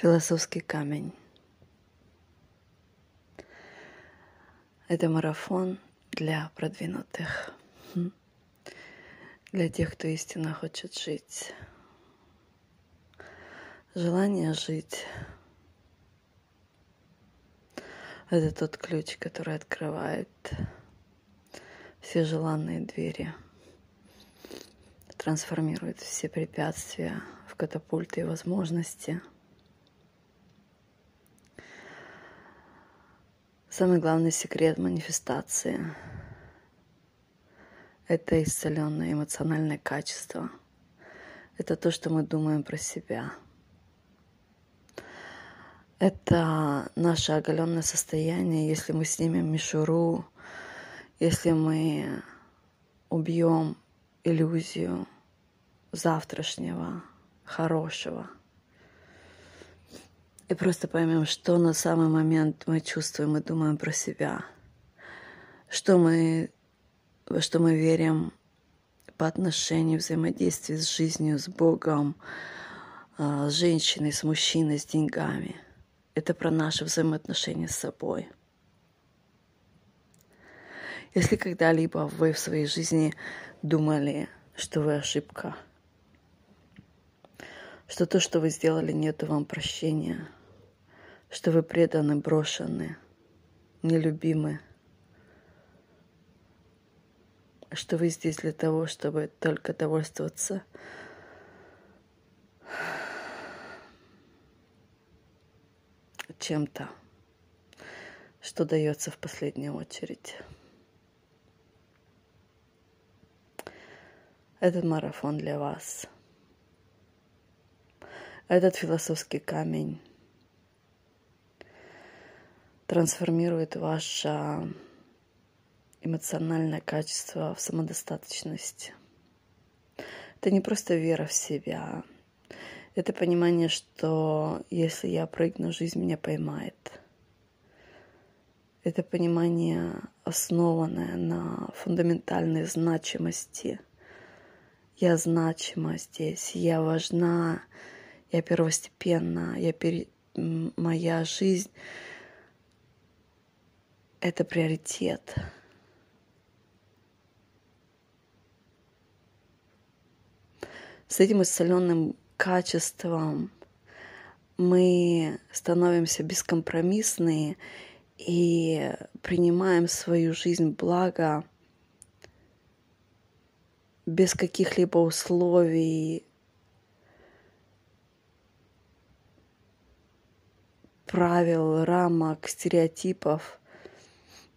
Философский камень. Это марафон для продвинутых, для тех, кто истинно хочет жить. Желание жить — это тот ключ, который открывает все желанные двери, трансформирует все препятствия в катапульты и возможности — Самый главный секрет манифестации — это исцеленное эмоциональное качество. Это то, что мы думаем про себя. Это наше оголенное состояние, если мы снимем мишуру, если мы убьем иллюзию завтрашнего, хорошего — и просто поймем, что на самый момент мы чувствуем и думаем про себя, что мы, во что мы верим по отношению, взаимодействию с жизнью, с Богом, а, с женщиной, с мужчиной, с деньгами. Это про наши взаимоотношения с собой. Если когда-либо вы в своей жизни думали, что вы ошибка, что то, что вы сделали, нет вам прощения – что вы преданы, брошены, нелюбимы, что вы здесь для того, чтобы только довольствоваться чем-то, что дается в последнюю очередь. Этот марафон для вас. Этот философский камень трансформирует ваше эмоциональное качество в самодостаточность. Это не просто вера в себя. Это понимание, что если я прыгну, жизнь меня поймает. Это понимание, основанное на фундаментальной значимости. Я значима здесь, я важна, я первостепенна, я пере... моя жизнь это приоритет. С этим исцеленным качеством мы становимся бескомпромиссные и принимаем свою жизнь благо без каких-либо условий, правил, рамок, стереотипов.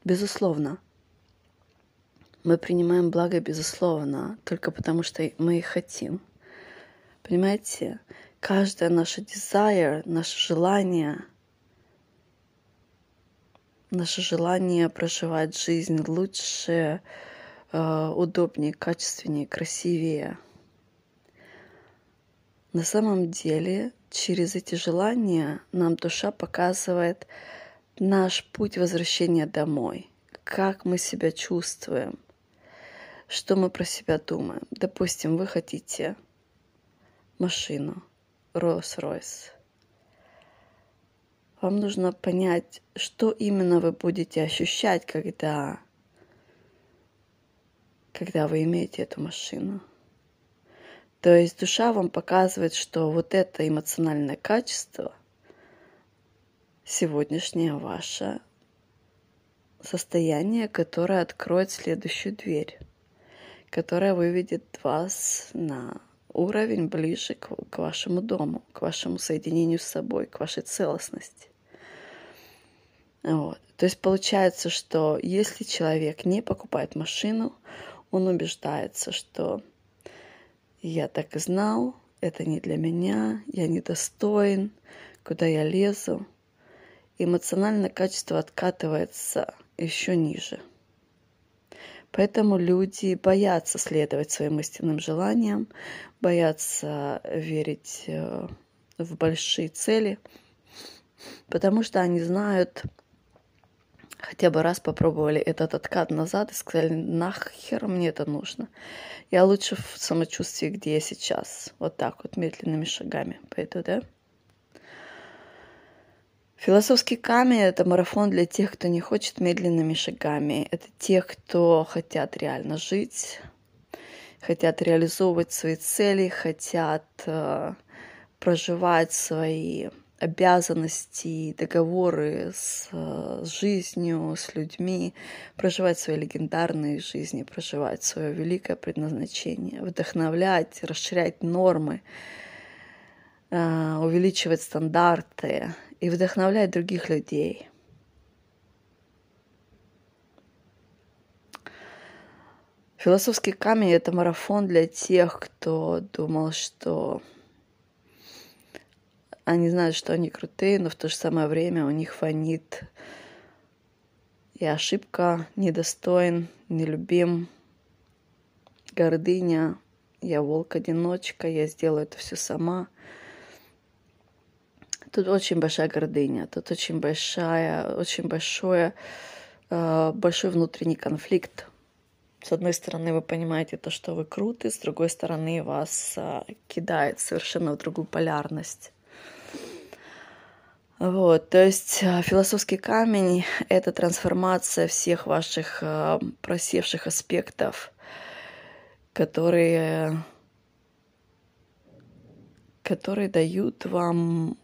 Безусловно. Мы принимаем благо, безусловно, только потому что мы их хотим. Понимаете, каждое наше desire, наше желание, наше желание проживать жизнь лучше, э, удобнее, качественнее, красивее. На самом деле, через эти желания нам душа показывает, наш путь возвращения домой, как мы себя чувствуем, что мы про себя думаем. Допустим, вы хотите машину Rolls-Royce. Вам нужно понять, что именно вы будете ощущать, когда, когда вы имеете эту машину. То есть душа вам показывает, что вот это эмоциональное качество – сегодняшнее ваше состояние, которое откроет следующую дверь, которая выведет вас на уровень ближе к, к вашему дому, к вашему соединению с собой, к вашей целостности. Вот. То есть получается, что если человек не покупает машину, он убеждается, что я так и знал, это не для меня, я недостоин, куда я лезу эмоциональное качество откатывается еще ниже. Поэтому люди боятся следовать своим истинным желаниям, боятся верить э, в большие цели, потому что они знают, хотя бы раз попробовали этот откат назад и сказали, нахер мне это нужно. Я лучше в самочувствии, где я сейчас. Вот так вот, медленными шагами пойду, да? Философский камень — это марафон для тех, кто не хочет медленными шагами. Это тех, кто хотят реально жить, хотят реализовывать свои цели, хотят э, проживать свои обязанности, договоры с, с жизнью, с людьми, проживать свои легендарные жизни, проживать свое великое предназначение, вдохновлять, расширять нормы, э, увеличивать стандарты и вдохновлять других людей. Философский камень — это марафон для тех, кто думал, что они знают, что они крутые, но в то же самое время у них фонит и ошибка, недостоин, нелюбим, гордыня, я волк-одиночка, я сделаю это все сама — Тут очень большая гордыня, тут очень большая, очень большое, э, большой внутренний конфликт. С одной стороны, вы понимаете то, что вы круты, с другой стороны, вас э, кидает совершенно в другую полярность. Вот, то есть э, философский камень — это трансформация всех ваших просевших аспектов, которые, которые дают вам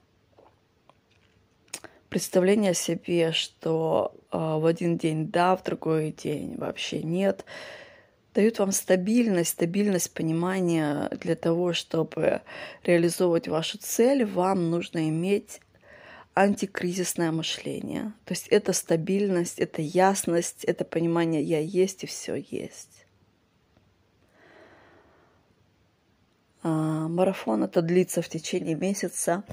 представление о себе, что э, в один день да, в другой день вообще нет, дают вам стабильность, стабильность понимания для того, чтобы реализовывать вашу цель, вам нужно иметь антикризисное мышление. То есть это стабильность, это ясность, это понимание «я есть и все есть». А, марафон это длится в течение месяца.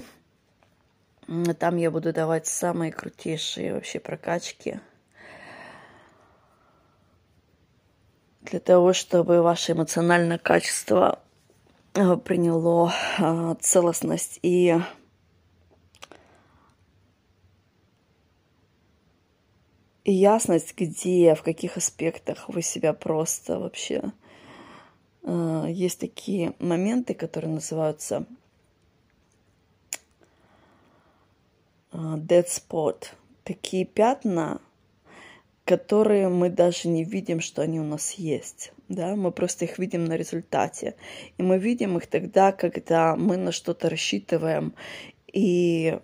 Там я буду давать самые крутейшие вообще прокачки. Для того, чтобы ваше эмоциональное качество э, приняло э, целостность и ясность, где, в каких аспектах вы себя просто вообще... Э, есть такие моменты, которые называются dead spot, такие пятна, которые мы даже не видим, что они у нас есть. Да? Мы просто их видим на результате. И мы видим их тогда, когда мы на что-то рассчитываем, и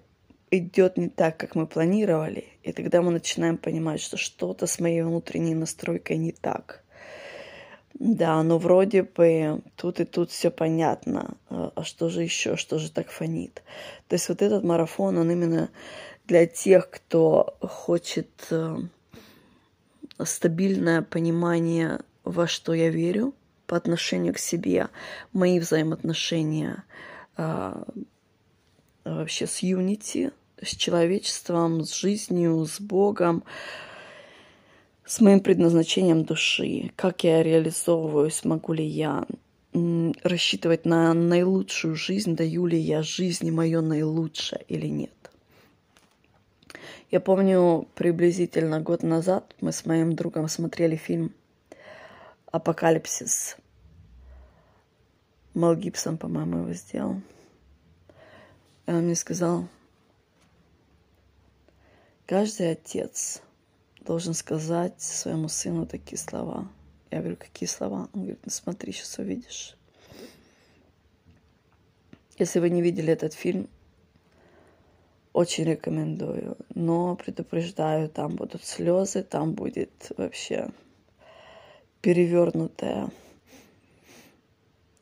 идет не так, как мы планировали. И тогда мы начинаем понимать, что что-то с моей внутренней настройкой не так. Да, ну вроде бы тут и тут все понятно. А, а что же еще, что же так фонит? То есть вот этот марафон, он именно для тех, кто хочет э, стабильное понимание, во что я верю по отношению к себе, мои взаимоотношения а, вообще с Юнити, с человечеством, с жизнью, с Богом, с моим предназначением души, как я реализовываюсь, могу ли я рассчитывать на наилучшую жизнь, даю ли я жизни мое наилучшее или нет. Я помню, приблизительно год назад мы с моим другом смотрели фильм «Апокалипсис». Мел Гибсон, по-моему, его сделал. И он мне сказал, каждый отец – должен сказать своему сыну такие слова. Я говорю, какие слова? Он говорит, ну смотри, сейчас увидишь. Если вы не видели этот фильм, очень рекомендую. Но предупреждаю, там будут слезы, там будет вообще перевернутое,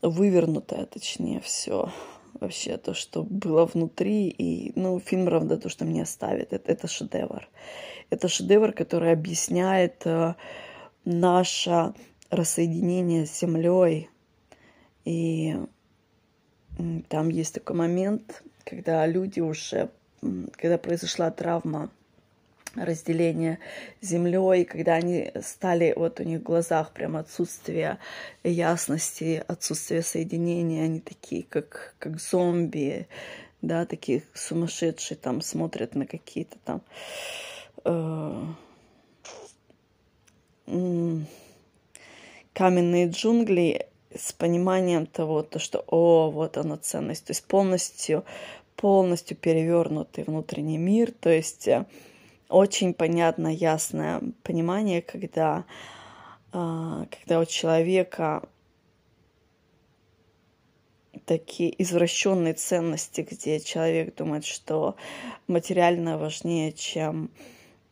вывернутое, точнее, все вообще то, что было внутри. И, ну, фильм равно то, что мне оставит. Это, это шедевр. Это шедевр, который объясняет э, наше рассоединение с Землей. И там есть такой момент, когда люди уже, когда произошла травма разделения землей, когда они стали, вот у них в глазах прям отсутствие ясности, отсутствие соединения, они такие, как, как зомби, да, такие сумасшедшие, там смотрят на какие-то там э, каменные джунгли с пониманием того, то, что, о, вот она ценность, то есть полностью полностью перевернутый внутренний мир, то есть э, очень понятно, ясное понимание, когда, а, когда у человека такие извращенные ценности, где человек думает, что материальное важнее, чем,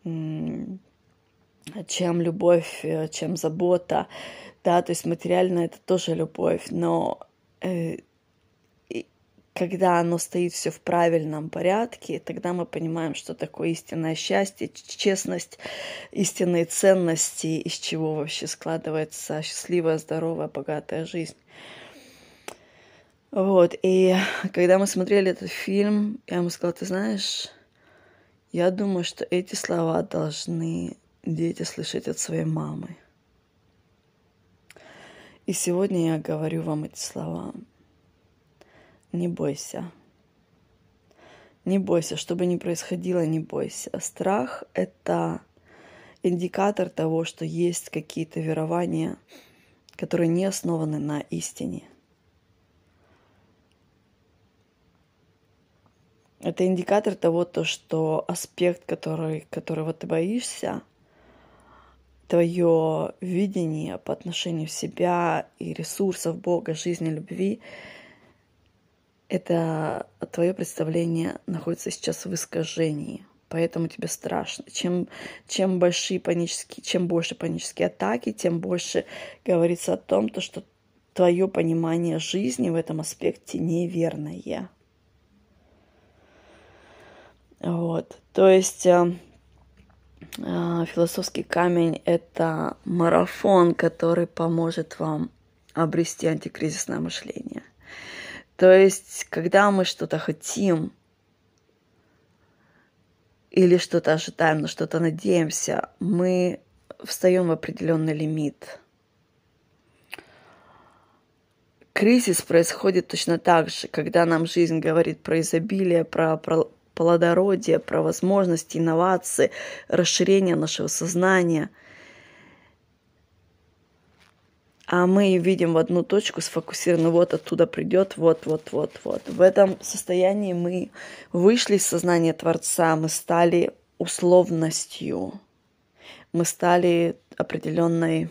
чем любовь, э, чем забота. Да, то есть материальное это тоже любовь, но э, когда оно стоит все в правильном порядке, тогда мы понимаем, что такое истинное счастье, честность, истинные ценности, из чего вообще складывается счастливая, здоровая, богатая жизнь. Вот, и когда мы смотрели этот фильм, я ему сказала, ты знаешь, я думаю, что эти слова должны дети слышать от своей мамы. И сегодня я говорю вам эти слова. Не бойся. Не бойся, что бы ни происходило, не бойся. Страх — это индикатор того, что есть какие-то верования, которые не основаны на истине — Это индикатор того, то, что аспект, который, которого ты боишься, твое видение по отношению себя и ресурсов Бога, жизни, любви, это твое представление находится сейчас в искажении. Поэтому тебе страшно. Чем, чем, большие панические, чем больше панические атаки, тем больше говорится о том, то, что твое понимание жизни в этом аспекте неверное. Вот. То есть э, э, философский камень — это марафон, который поможет вам обрести антикризисное мышление. То есть, когда мы что-то хотим или что-то ожидаем, на что-то надеемся, мы встаем в определенный лимит. Кризис происходит точно так же, когда нам жизнь говорит про изобилие, про, про плодородие, про возможности, инновации, расширение нашего сознания. А мы видим в одну точку сфокусированы, вот оттуда придет, вот, вот, вот, вот. В этом состоянии мы вышли из сознания Творца, мы стали условностью, мы стали определенной...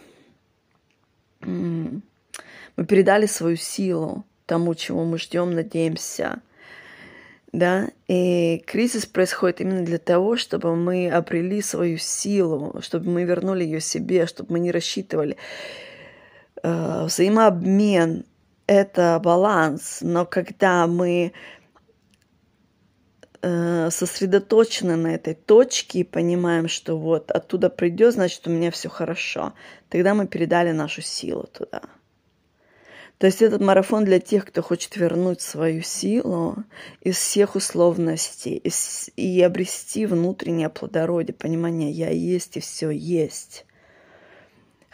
Мы передали свою силу тому, чего мы ждем, надеемся – да, и кризис происходит именно для того, чтобы мы обрели свою силу, чтобы мы вернули ее себе, чтобы мы не рассчитывали. Э, взаимообмен — это баланс, но когда мы э, сосредоточены на этой точке и понимаем, что вот оттуда придет, значит, у меня все хорошо, тогда мы передали нашу силу туда. То есть этот марафон для тех, кто хочет вернуть свою силу из всех условностей и обрести внутреннее плодородие, понимание «я есть» и все есть.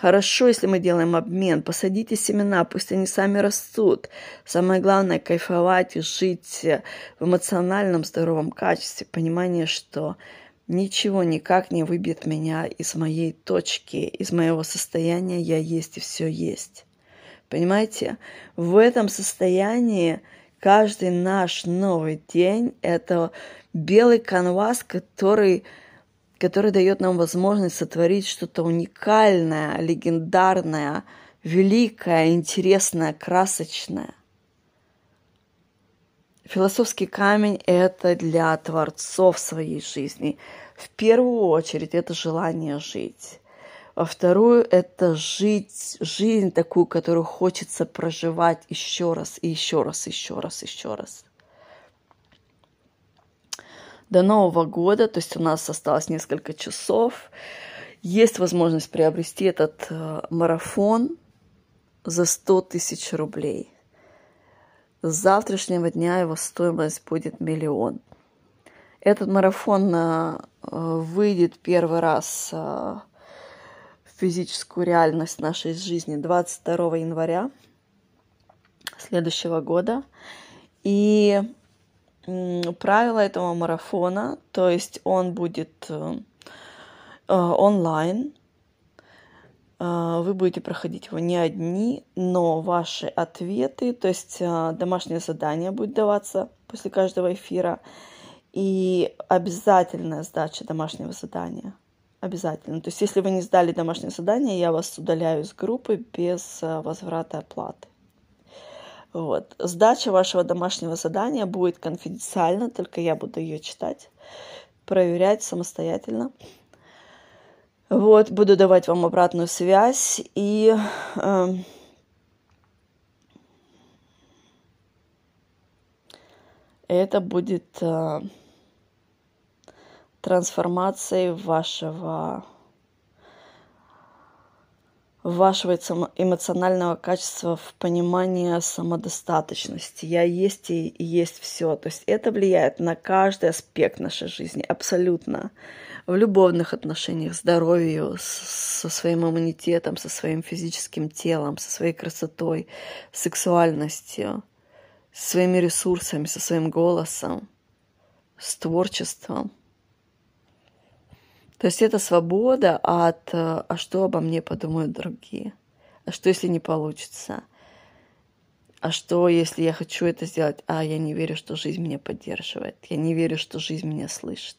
Хорошо, если мы делаем обмен. Посадите семена, пусть они сами растут. Самое главное – кайфовать и жить в эмоциональном здоровом качестве. Понимание, что ничего никак не выбьет меня из моей точки, из моего состояния «я есть» и все есть. Понимаете? В этом состоянии каждый наш новый день — это белый канвас, который, который дает нам возможность сотворить что-то уникальное, легендарное, великое, интересное, красочное. Философский камень — это для творцов своей жизни. В первую очередь это желание жить а вторую – это жить жизнь такую, которую хочется проживать еще раз и еще раз, еще раз, еще раз. До Нового года, то есть у нас осталось несколько часов, есть возможность приобрести этот э, марафон за 100 тысяч рублей. С завтрашнего дня его стоимость будет миллион. Этот марафон э, выйдет первый раз э, физическую реальность нашей жизни 22 января следующего года. И правила этого марафона, то есть он будет э, э, онлайн, э, вы будете проходить его не одни, но ваши ответы, то есть домашнее задание будет даваться после каждого эфира. И обязательная сдача домашнего задания. Обязательно. То есть, если вы не сдали домашнее задание, я вас удаляю из группы без возврата оплаты. Вот. Сдача вашего домашнего задания будет конфиденциальна, только я буду ее читать, проверять самостоятельно. Вот, буду давать вам обратную связь и э, это будет э, трансформацией вашего вашего эмоционального качества в понимании самодостаточности. Я есть и есть все. То есть это влияет на каждый аспект нашей жизни, абсолютно. В любовных отношениях, здоровью, со своим иммунитетом, со своим физическим телом, со своей красотой, сексуальностью, своими ресурсами, со своим голосом, с творчеством – то есть это свобода от «а что обо мне подумают другие?» «А что, если не получится?» «А что, если я хочу это сделать?» «А я не верю, что жизнь меня поддерживает. Я не верю, что жизнь меня слышит».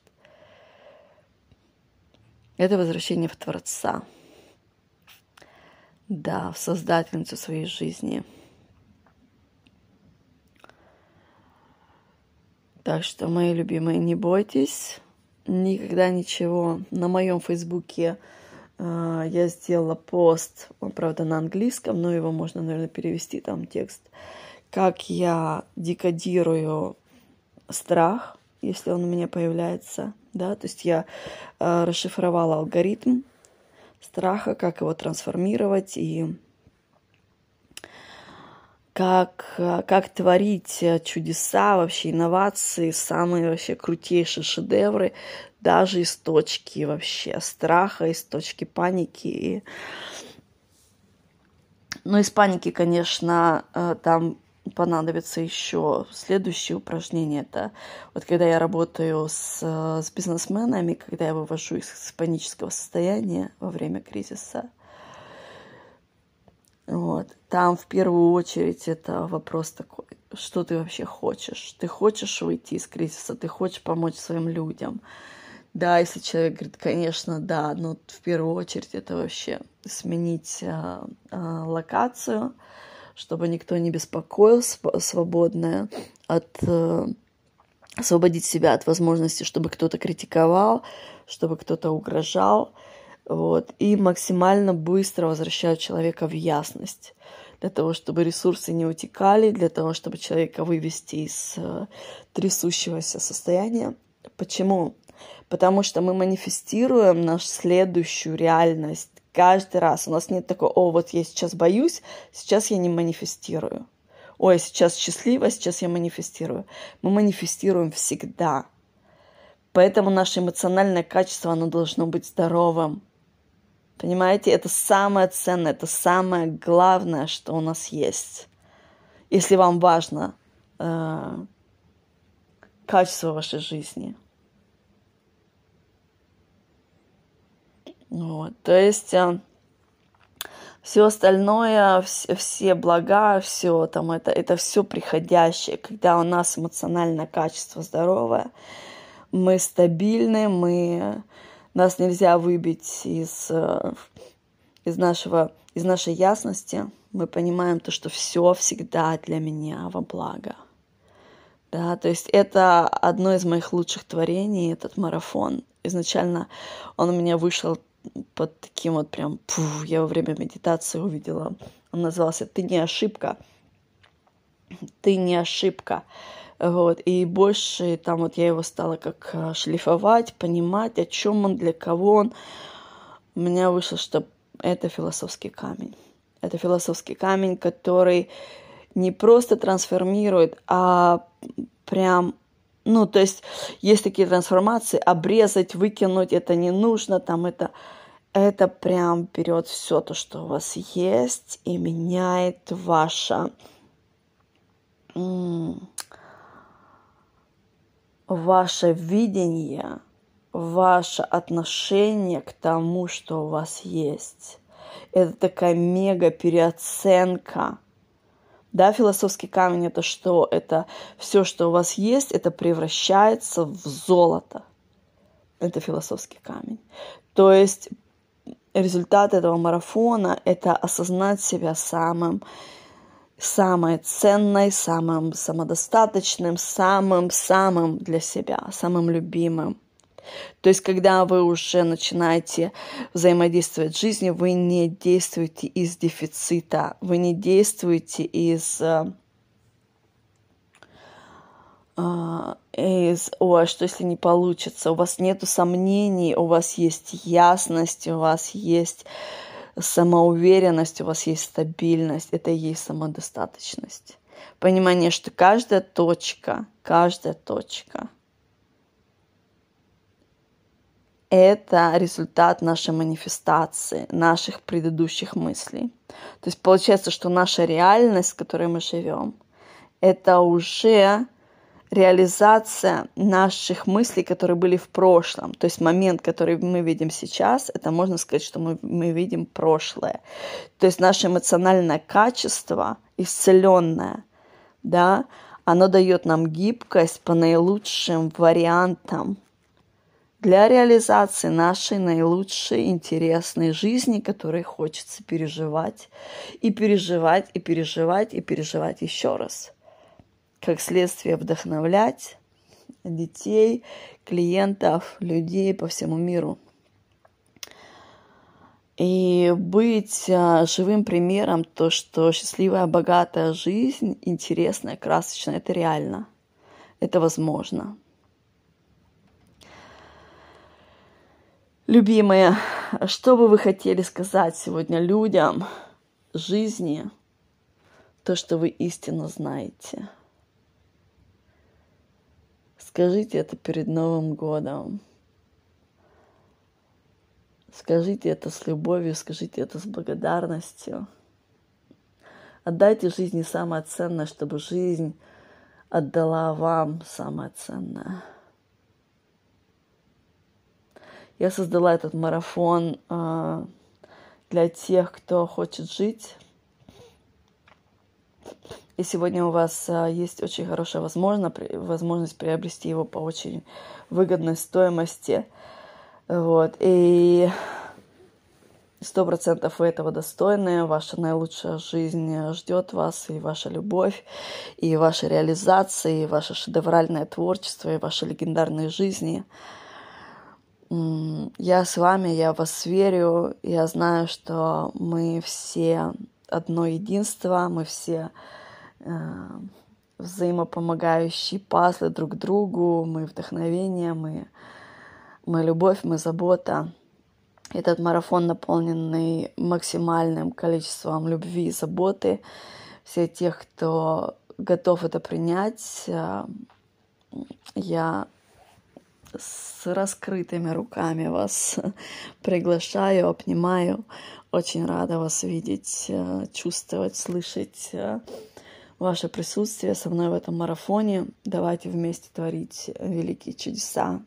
Это возвращение в Творца. Да, в Создательницу своей жизни. Так что, мои любимые, не бойтесь никогда ничего. На моем фейсбуке э, я сделала пост, он, правда, на английском, но его можно, наверное, перевести там текст, как я декодирую страх, если он у меня появляется, да, то есть я э, расшифровала алгоритм страха, как его трансформировать и как, как творить чудеса, вообще инновации, самые вообще крутейшие шедевры, даже из точки вообще страха, из точки паники. Но из паники, конечно, э, там понадобится еще следующее упражнение. Это вот когда я работаю с, с бизнесменами, когда я вывожу их из панического состояния во время кризиса – вот. Там в первую очередь это вопрос такой, что ты вообще хочешь? Ты хочешь выйти из кризиса, ты хочешь помочь своим людям. Да, если человек говорит, конечно, да, но в первую очередь это вообще сменить а, а, локацию, чтобы никто не беспокоился, свободное от а, освободить себя от возможности, чтобы кто-то критиковал, чтобы кто-то угрожал, вот, и максимально быстро возвращают человека в ясность для того, чтобы ресурсы не утекали, для того, чтобы человека вывести из э, трясущегося состояния. Почему? Потому что мы манифестируем нашу следующую реальность каждый раз. У нас нет такого, о, вот я сейчас боюсь, сейчас я не манифестирую. Ой, сейчас счастлива, сейчас я манифестирую. Мы манифестируем всегда. Поэтому наше эмоциональное качество, оно должно быть здоровым. Понимаете, это самое ценное, это самое главное, что у нас есть. Если вам важно э, качество вашей жизни. Вот, то есть э, все остальное, все, все блага, все там это, это все приходящее, когда у нас эмоциональное качество здоровое, мы стабильны, мы нас нельзя выбить из, э, из, нашего, из нашей ясности. Мы понимаем то, что все всегда для меня во благо. Да, то есть это одно из моих лучших творений, этот марафон. Изначально он у меня вышел под таким вот прям, пух, я во время медитации увидела. Он назывался «Ты не ошибка». «Ты не ошибка». Вот, и больше там вот я его стала как э, шлифовать, понимать, о чем он, для кого он. У меня вышло, что это философский камень. Это философский камень, который не просто трансформирует, а прям ну, то есть есть такие трансформации, обрезать, выкинуть это не нужно, там это, это прям берет все то, что у вас есть, и меняет ваше, ваше видение, ваше отношение к тому, что у вас есть. Это такая мега переоценка Да, философский камень это что? Это все, что у вас есть, это превращается в золото. Это философский камень. То есть результат этого марафона – это осознать себя самым, самой ценной, самым самодостаточным, самым-самым для себя, самым любимым. То есть, когда вы уже начинаете взаимодействовать с жизнью, вы не действуете из дефицита, вы не действуете из э, а, из «Ой, что если не получится?» У вас нет сомнений, у вас есть ясность, у вас есть самоуверенность, у вас есть стабильность. Это и есть самодостаточность. Понимание, что каждая точка, каждая точка – это результат нашей манифестации, наших предыдущих мыслей. То есть получается, что наша реальность, в которой мы живем, это уже реализация наших мыслей, которые были в прошлом. То есть момент, который мы видим сейчас, это можно сказать, что мы, мы видим прошлое. То есть наше эмоциональное качество, исцеленное, да, оно дает нам гибкость по наилучшим вариантам для реализации нашей наилучшей интересной жизни, которой хочется переживать и переживать и переживать и переживать еще раз как следствие вдохновлять детей, клиентов, людей по всему миру. И быть а, живым примером, то, что счастливая, богатая жизнь, интересная, красочная, это реально. Это возможно. Любимые, что бы вы хотели сказать сегодня людям, жизни, то, что вы истинно знаете – Скажите это перед Новым годом. Скажите это с любовью, скажите это с благодарностью. Отдайте жизни самое ценное, чтобы жизнь отдала вам самое ценное. Я создала этот марафон э, для тех, кто хочет жить и сегодня у вас а, есть очень хорошая возможность, возможность приобрести его по очень выгодной стоимости. Вот. И сто процентов вы этого достойны, ваша наилучшая жизнь ждет вас, и ваша любовь, и ваша реализация, и ваше шедевральное творчество, и ваши легендарные жизни. Я с вами, я вас верю, я знаю, что мы все одно единство, мы все Э, взаимопомогающие пазлы друг другу, мы вдохновение, мы, мы любовь, мы забота. Этот марафон, наполненный максимальным количеством любви и заботы, все тех, кто готов это принять, э, я с раскрытыми руками вас приглашаю, обнимаю. Очень рада вас видеть, э, чувствовать, слышать ваше присутствие со мной в этом марафоне. Давайте вместе творить великие чудеса,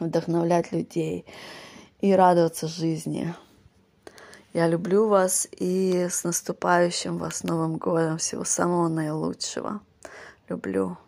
вдохновлять людей и радоваться жизни. Я люблю вас и с наступающим вас Новым годом. Всего самого наилучшего. Люблю.